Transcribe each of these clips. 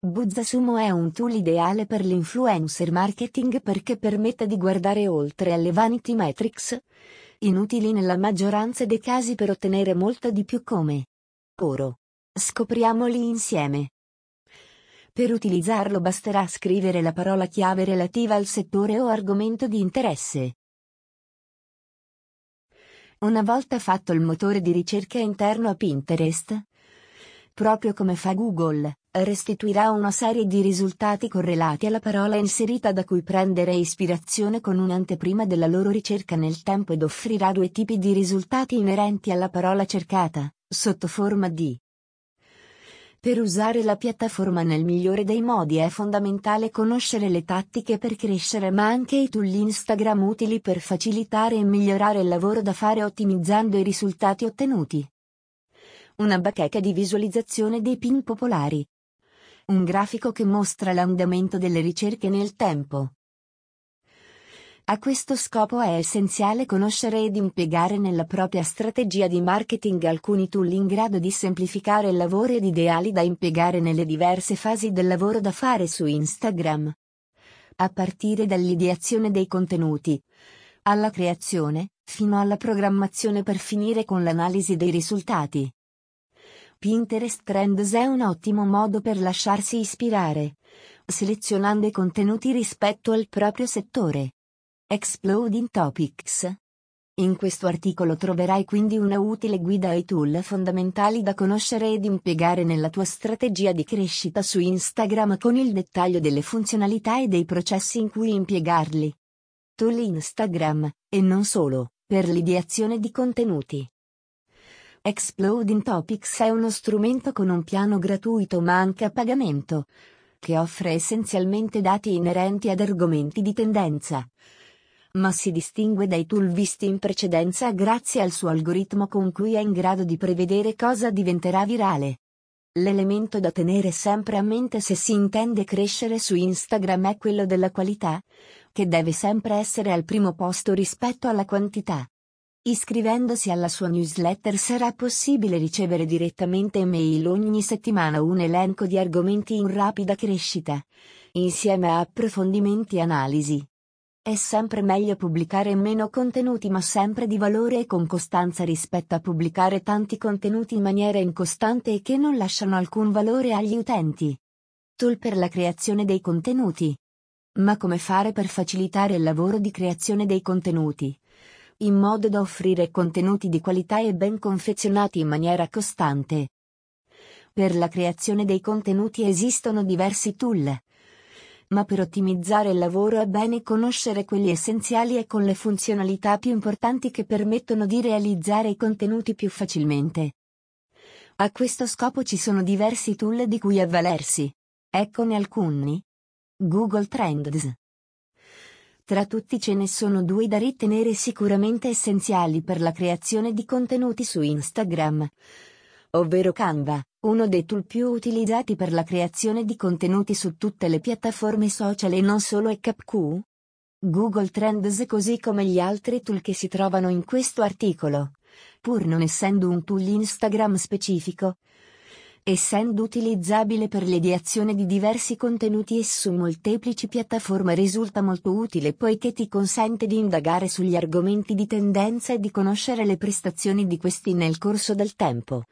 Buzzasumo è un tool ideale per l'influencer marketing perché permette di guardare oltre alle vanity metrics, inutili nella maggioranza dei casi per ottenere molto di più come oro. Scopriamoli insieme. Per utilizzarlo basterà scrivere la parola chiave relativa al settore o argomento di interesse. Una volta fatto il motore di ricerca interno a Pinterest, proprio come fa Google, restituirà una serie di risultati correlati alla parola inserita da cui prendere ispirazione con un'anteprima della loro ricerca nel tempo ed offrirà due tipi di risultati inerenti alla parola cercata, sotto forma di per usare la piattaforma nel migliore dei modi è fondamentale conoscere le tattiche per crescere ma anche i tool Instagram utili per facilitare e migliorare il lavoro da fare ottimizzando i risultati ottenuti. Una bacheca di visualizzazione dei pin popolari. Un grafico che mostra l'andamento delle ricerche nel tempo. A questo scopo è essenziale conoscere ed impiegare nella propria strategia di marketing alcuni tool in grado di semplificare il lavoro ed ideali da impiegare nelle diverse fasi del lavoro da fare su Instagram. A partire dall'ideazione dei contenuti, alla creazione, fino alla programmazione per finire con l'analisi dei risultati. Pinterest Trends è un ottimo modo per lasciarsi ispirare, selezionando i contenuti rispetto al proprio settore. Exploding Topics. In questo articolo troverai quindi una utile guida ai tool fondamentali da conoscere ed impiegare nella tua strategia di crescita su Instagram con il dettaglio delle funzionalità e dei processi in cui impiegarli. Tool Instagram, e non solo, per l'ideazione di contenuti. Exploding Topics è uno strumento con un piano gratuito ma anche a pagamento, che offre essenzialmente dati inerenti ad argomenti di tendenza ma si distingue dai tool visti in precedenza grazie al suo algoritmo con cui è in grado di prevedere cosa diventerà virale. L'elemento da tenere sempre a mente se si intende crescere su Instagram è quello della qualità, che deve sempre essere al primo posto rispetto alla quantità. Iscrivendosi alla sua newsletter sarà possibile ricevere direttamente email ogni settimana un elenco di argomenti in rapida crescita, insieme a approfondimenti e analisi. È sempre meglio pubblicare meno contenuti ma sempre di valore e con costanza rispetto a pubblicare tanti contenuti in maniera incostante e che non lasciano alcun valore agli utenti. Tool per la creazione dei contenuti. Ma come fare per facilitare il lavoro di creazione dei contenuti? In modo da offrire contenuti di qualità e ben confezionati in maniera costante. Per la creazione dei contenuti esistono diversi tool ma per ottimizzare il lavoro è bene conoscere quelli essenziali e con le funzionalità più importanti che permettono di realizzare i contenuti più facilmente. A questo scopo ci sono diversi tool di cui avvalersi. Eccone alcuni. Google Trends. Tra tutti ce ne sono due da ritenere sicuramente essenziali per la creazione di contenuti su Instagram ovvero Canva, uno dei tool più utilizzati per la creazione di contenuti su tutte le piattaforme social e non solo è CapQ? Google Trends così come gli altri tool che si trovano in questo articolo, pur non essendo un tool Instagram specifico, essendo utilizzabile per l'ideazione di diversi contenuti e su molteplici piattaforme risulta molto utile poiché ti consente di indagare sugli argomenti di tendenza e di conoscere le prestazioni di questi nel corso del tempo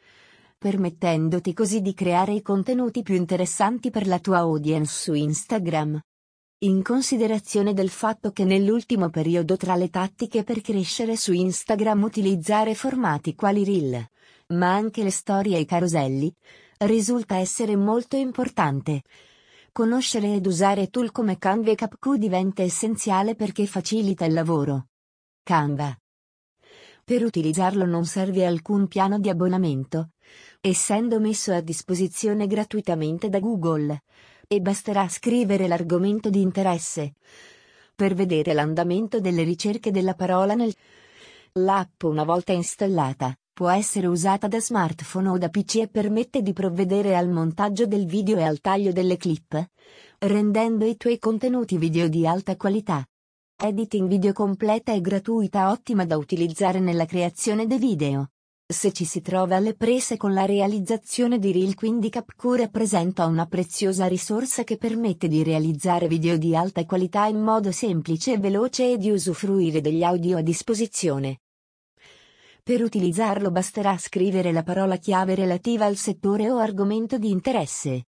permettendoti così di creare i contenuti più interessanti per la tua audience su Instagram. In considerazione del fatto che nell'ultimo periodo tra le tattiche per crescere su Instagram utilizzare formati quali reel, ma anche le storie e i caroselli, risulta essere molto importante. Conoscere ed usare tool come Canva e CapQ diventa essenziale perché facilita il lavoro. Canva. Per utilizzarlo non serve alcun piano di abbonamento, essendo messo a disposizione gratuitamente da Google. E basterà scrivere l'argomento di interesse. Per vedere l'andamento delle ricerche della parola nel... L'app una volta installata, può essere usata da smartphone o da PC e permette di provvedere al montaggio del video e al taglio delle clip, rendendo i tuoi contenuti video di alta qualità. Editing video completa e gratuita ottima da utilizzare nella creazione dei video. Se ci si trova alle prese con la realizzazione di reel quindi Capcure rappresenta una preziosa risorsa che permette di realizzare video di alta qualità in modo semplice e veloce e di usufruire degli audio a disposizione. Per utilizzarlo basterà scrivere la parola chiave relativa al settore o argomento di interesse.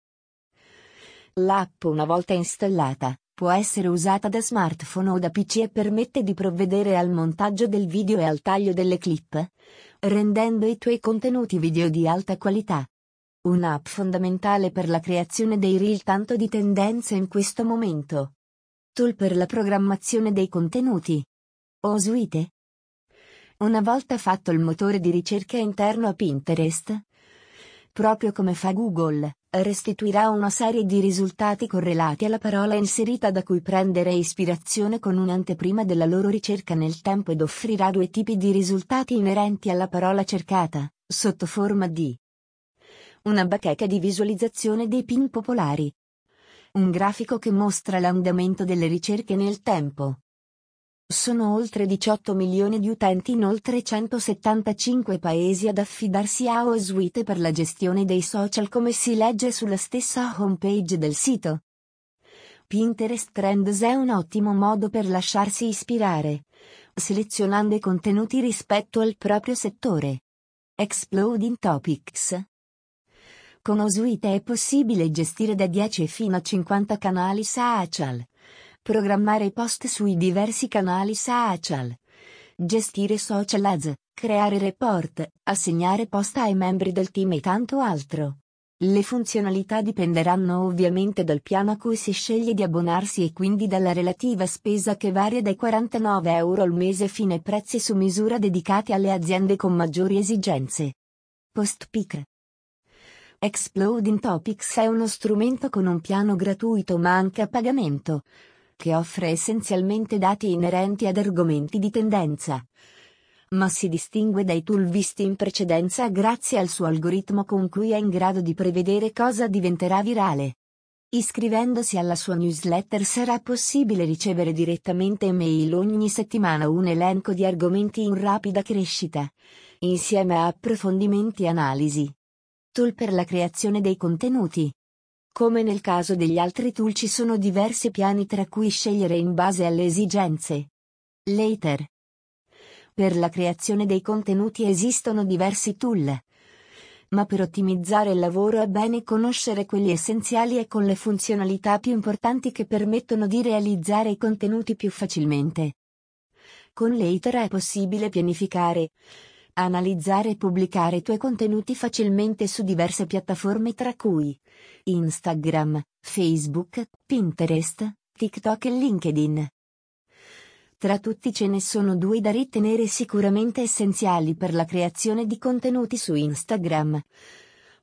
L'app una volta installata, può essere usata da smartphone o da PC e permette di provvedere al montaggio del video e al taglio delle clip, rendendo i tuoi contenuti video di alta qualità. Un'app fondamentale per la creazione dei reel tanto di tendenza in questo momento. Tool per la programmazione dei contenuti. O Suite. Una volta fatto il motore di ricerca interno a Pinterest, proprio come fa Google, restituirà una serie di risultati correlati alla parola inserita da cui prendere ispirazione con un'anteprima della loro ricerca nel tempo ed offrirà due tipi di risultati inerenti alla parola cercata, sotto forma di una bacheca di visualizzazione dei pin popolari, un grafico che mostra l'andamento delle ricerche nel tempo, sono oltre 18 milioni di utenti in oltre 175 paesi ad affidarsi a OSWIT per la gestione dei social come si legge sulla stessa homepage del sito. Pinterest Trends è un ottimo modo per lasciarsi ispirare, selezionando i contenuti rispetto al proprio settore. Exploding Topics Con OSWIT è possibile gestire da 10 fino a 50 canali social Programmare post sui diversi canali social. Gestire social ads, creare report, assegnare post ai membri del team e tanto altro. Le funzionalità dipenderanno ovviamente dal piano a cui si sceglie di abbonarsi e quindi dalla relativa spesa che varia dai 49 euro al mese fino ai prezzi su misura dedicati alle aziende con maggiori esigenze. PostPic Exploding Topics è uno strumento con un piano gratuito ma anche a pagamento che offre essenzialmente dati inerenti ad argomenti di tendenza. Ma si distingue dai tool visti in precedenza grazie al suo algoritmo con cui è in grado di prevedere cosa diventerà virale. Iscrivendosi alla sua newsletter sarà possibile ricevere direttamente email ogni settimana un elenco di argomenti in rapida crescita, insieme a approfondimenti e analisi. Tool per la creazione dei contenuti. Come nel caso degli altri tool ci sono diversi piani tra cui scegliere in base alle esigenze. Later. Per la creazione dei contenuti esistono diversi tool. Ma per ottimizzare il lavoro è bene conoscere quelli essenziali e con le funzionalità più importanti che permettono di realizzare i contenuti più facilmente. Con Later è possibile pianificare, analizzare e pubblicare i tuoi contenuti facilmente su diverse piattaforme tra cui Instagram, Facebook, Pinterest, TikTok e LinkedIn. Tra tutti ce ne sono due da ritenere sicuramente essenziali per la creazione di contenuti su Instagram,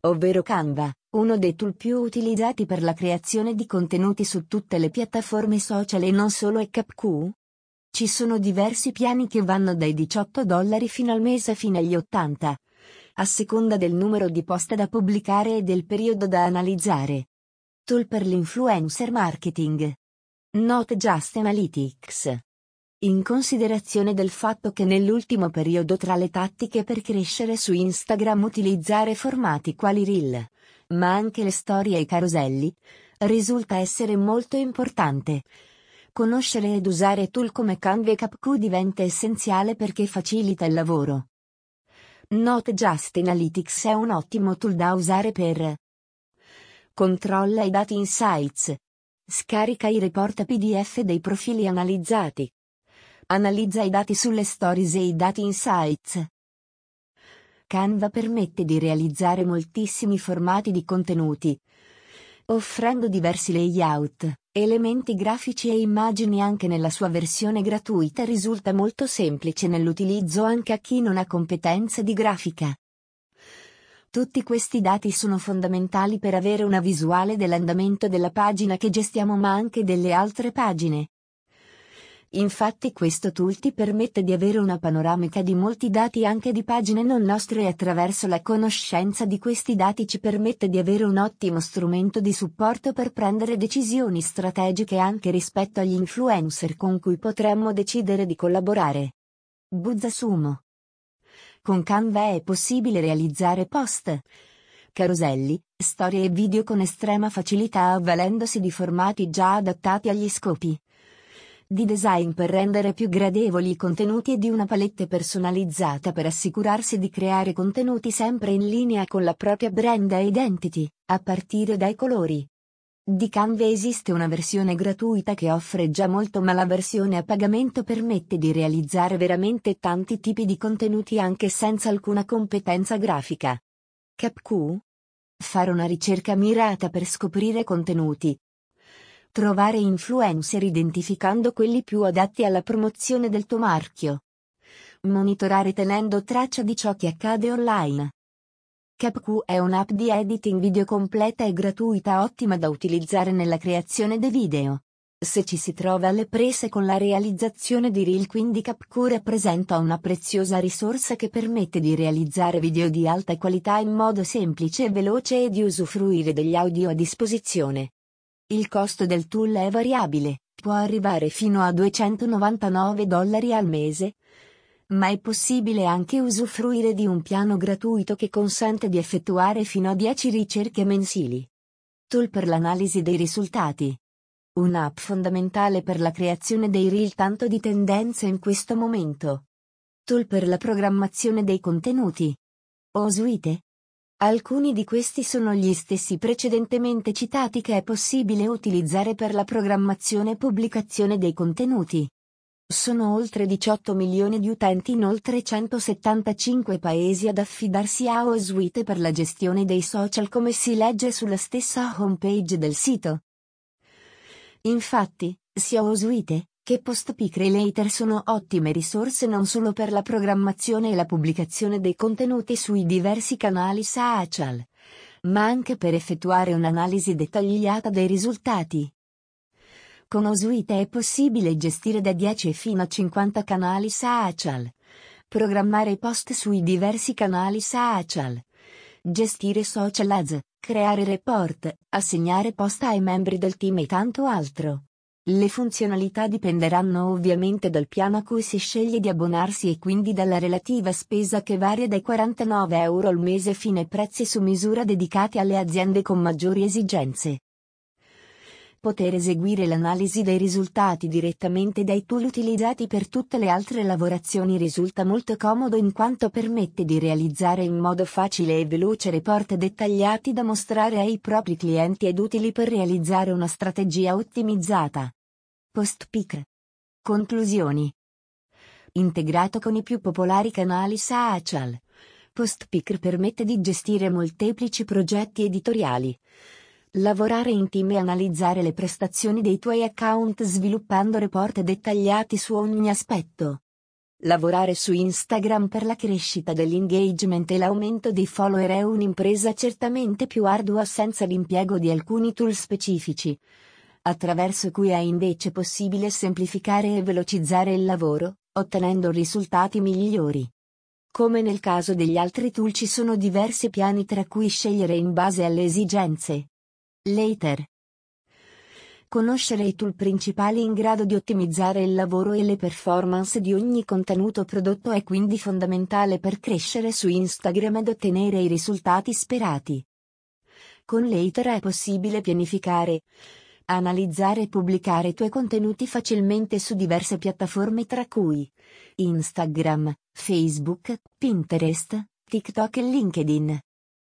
ovvero Canva, uno dei tool più utilizzati per la creazione di contenuti su tutte le piattaforme social e non solo e CapQ, ci sono diversi piani che vanno dai 18 dollari fino al mese fino agli 80, a seconda del numero di post da pubblicare e del periodo da analizzare. Tool per l'influencer marketing. Not Just Analytics. In considerazione del fatto che nell'ultimo periodo tra le tattiche per crescere su Instagram utilizzare formati quali Reel, ma anche le storie e i caroselli, risulta essere molto importante. Conoscere ed usare tool come Canva e CapQ diventa essenziale perché facilita il lavoro. Not Just Analytics è un ottimo tool da usare per Controlla i dati insights. Scarica i report PDF dei profili analizzati. Analizza i dati sulle stories e i dati insights. Canva permette di realizzare moltissimi formati di contenuti, offrendo diversi layout, elementi grafici e immagini anche nella sua versione gratuita risulta molto semplice nell'utilizzo anche a chi non ha competenze di grafica. Tutti questi dati sono fondamentali per avere una visuale dell'andamento della pagina che gestiamo ma anche delle altre pagine. Infatti questo tool ti permette di avere una panoramica di molti dati anche di pagine non nostre e attraverso la conoscenza di questi dati ci permette di avere un ottimo strumento di supporto per prendere decisioni strategiche anche rispetto agli influencer con cui potremmo decidere di collaborare. Buzzasumo. Con Canva è possibile realizzare post, caroselli, storie e video con estrema facilità avvalendosi di formati già adattati agli scopi di design per rendere più gradevoli i contenuti e di una palette personalizzata per assicurarsi di creare contenuti sempre in linea con la propria brand identity, a partire dai colori. Di Canva esiste una versione gratuita che offre già molto ma la versione a pagamento permette di realizzare veramente tanti tipi di contenuti anche senza alcuna competenza grafica. CapQ? Fare una ricerca mirata per scoprire contenuti, Trovare influencer identificando quelli più adatti alla promozione del tuo marchio. Monitorare tenendo traccia di ciò che accade online. CapQ è un'app di editing video completa e gratuita ottima da utilizzare nella creazione dei video. Se ci si trova alle prese con la realizzazione di reel quindi CapQ rappresenta una preziosa risorsa che permette di realizzare video di alta qualità in modo semplice e veloce e di usufruire degli audio a disposizione. Il costo del tool è variabile, può arrivare fino a 299 dollari al mese, ma è possibile anche usufruire di un piano gratuito che consente di effettuare fino a 10 ricerche mensili. Tool per l'analisi dei risultati. Un'app fondamentale per la creazione dei reel tanto di tendenza in questo momento. Tool per la programmazione dei contenuti. Osuite, Alcuni di questi sono gli stessi precedentemente citati che è possibile utilizzare per la programmazione e pubblicazione dei contenuti. Sono oltre 18 milioni di utenti in oltre 175 paesi ad affidarsi a OSuite per la gestione dei social come si legge sulla stessa homepage del sito. Infatti, sia OSuite, che PostPic Relator sono ottime risorse non solo per la programmazione e la pubblicazione dei contenuti sui diversi canali social, ma anche per effettuare un'analisi dettagliata dei risultati. Con Osuite è possibile gestire da 10 fino a 50 canali social, programmare post sui diversi canali social, gestire social ads, creare report, assegnare post ai membri del team e tanto altro. Le funzionalità dipenderanno ovviamente dal piano a cui si sceglie di abbonarsi e quindi dalla relativa spesa che varia dai 49 euro al mese fino ai prezzi su misura dedicati alle aziende con maggiori esigenze. Poter eseguire l'analisi dei risultati direttamente dai tool utilizzati per tutte le altre lavorazioni risulta molto comodo in quanto permette di realizzare in modo facile e veloce report dettagliati da mostrare ai propri clienti ed utili per realizzare una strategia ottimizzata. Post-pick. Conclusioni. Integrato con i più popolari canali social. Postpicker permette di gestire molteplici progetti editoriali Lavorare in team e analizzare le prestazioni dei tuoi account sviluppando report dettagliati su ogni aspetto. Lavorare su Instagram per la crescita dell'engagement e l'aumento dei follower è un'impresa certamente più ardua senza l'impiego di alcuni tool specifici, attraverso cui è invece possibile semplificare e velocizzare il lavoro, ottenendo risultati migliori. Come nel caso degli altri tool ci sono diversi piani tra cui scegliere in base alle esigenze. Later. Conoscere i tool principali in grado di ottimizzare il lavoro e le performance di ogni contenuto prodotto è quindi fondamentale per crescere su Instagram ed ottenere i risultati sperati. Con Later è possibile pianificare, analizzare e pubblicare i tuoi contenuti facilmente su diverse piattaforme tra cui Instagram, Facebook, Pinterest, TikTok e LinkedIn.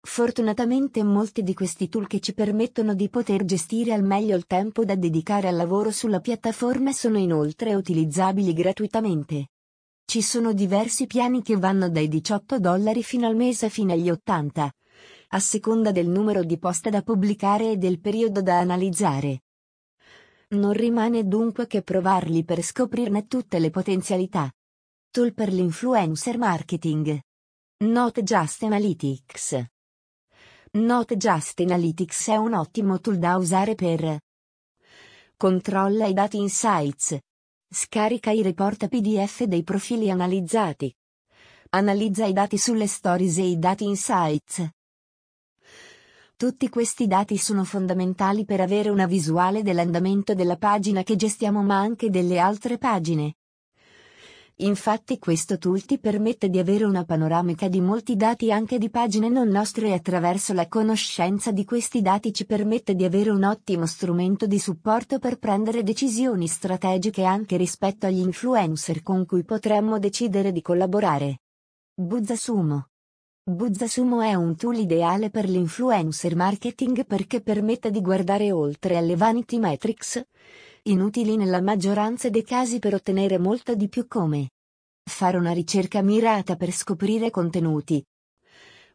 Fortunatamente molti di questi tool che ci permettono di poter gestire al meglio il tempo da dedicare al lavoro sulla piattaforma sono inoltre utilizzabili gratuitamente. Ci sono diversi piani che vanno dai 18 dollari fino al mese fino agli 80, a seconda del numero di post da pubblicare e del periodo da analizzare. Non rimane dunque che provarli per scoprirne tutte le potenzialità. Tool per l'influencer marketing. Not Just Analytics. Note Just Analytics è un ottimo tool da usare per Controlla i dati insights. Scarica i report PDF dei profili analizzati. Analizza i dati sulle stories e i dati insights. Tutti questi dati sono fondamentali per avere una visuale dell'andamento della pagina che gestiamo ma anche delle altre pagine. Infatti questo tool ti permette di avere una panoramica di molti dati anche di pagine non nostre e attraverso la conoscenza di questi dati ci permette di avere un ottimo strumento di supporto per prendere decisioni strategiche anche rispetto agli influencer con cui potremmo decidere di collaborare. Buzzasumo Buzzasumo è un tool ideale per l'influencer marketing perché permette di guardare oltre alle vanity metrics, inutili nella maggioranza dei casi per ottenere molto di più come fare una ricerca mirata per scoprire contenuti,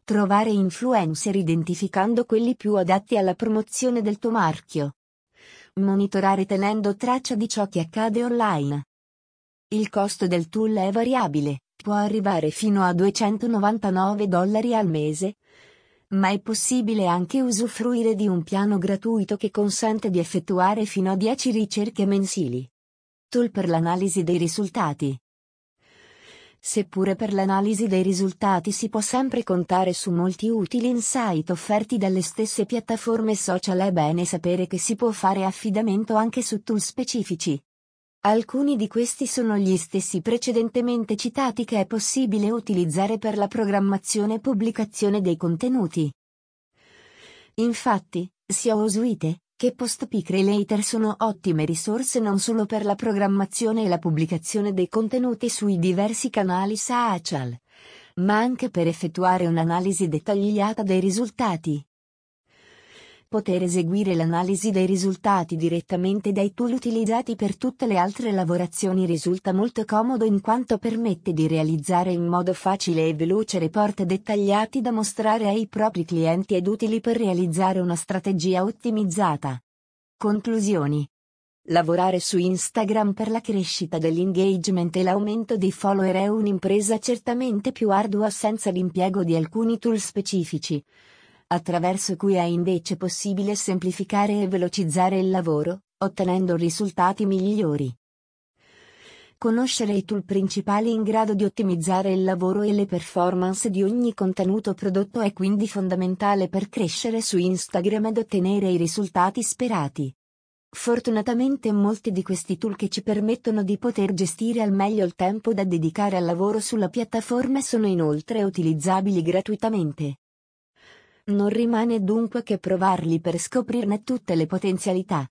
trovare influencer identificando quelli più adatti alla promozione del tuo marchio, monitorare tenendo traccia di ciò che accade online. Il costo del tool è variabile, può arrivare fino a 299 dollari al mese, ma è possibile anche usufruire di un piano gratuito che consente di effettuare fino a 10 ricerche mensili. Tool per l'analisi dei risultati. Seppure per l'analisi dei risultati si può sempre contare su molti utili insight offerti dalle stesse piattaforme social è bene sapere che si può fare affidamento anche su tool specifici. Alcuni di questi sono gli stessi precedentemente citati che è possibile utilizzare per la programmazione e pubblicazione dei contenuti. Infatti, sia Osuite, che PostPic Relator sono ottime risorse non solo per la programmazione e la pubblicazione dei contenuti sui diversi canali social, ma anche per effettuare un'analisi dettagliata dei risultati. Poter eseguire l'analisi dei risultati direttamente dai tool utilizzati per tutte le altre lavorazioni risulta molto comodo in quanto permette di realizzare in modo facile e veloce report dettagliati da mostrare ai propri clienti ed utili per realizzare una strategia ottimizzata. Conclusioni. Lavorare su Instagram per la crescita dell'engagement e l'aumento dei follower è un'impresa certamente più ardua senza l'impiego di alcuni tool specifici attraverso cui è invece possibile semplificare e velocizzare il lavoro, ottenendo risultati migliori. Conoscere i tool principali in grado di ottimizzare il lavoro e le performance di ogni contenuto prodotto è quindi fondamentale per crescere su Instagram ed ottenere i risultati sperati. Fortunatamente molti di questi tool che ci permettono di poter gestire al meglio il tempo da dedicare al lavoro sulla piattaforma sono inoltre utilizzabili gratuitamente. Non rimane dunque che provarli per scoprirne tutte le potenzialità.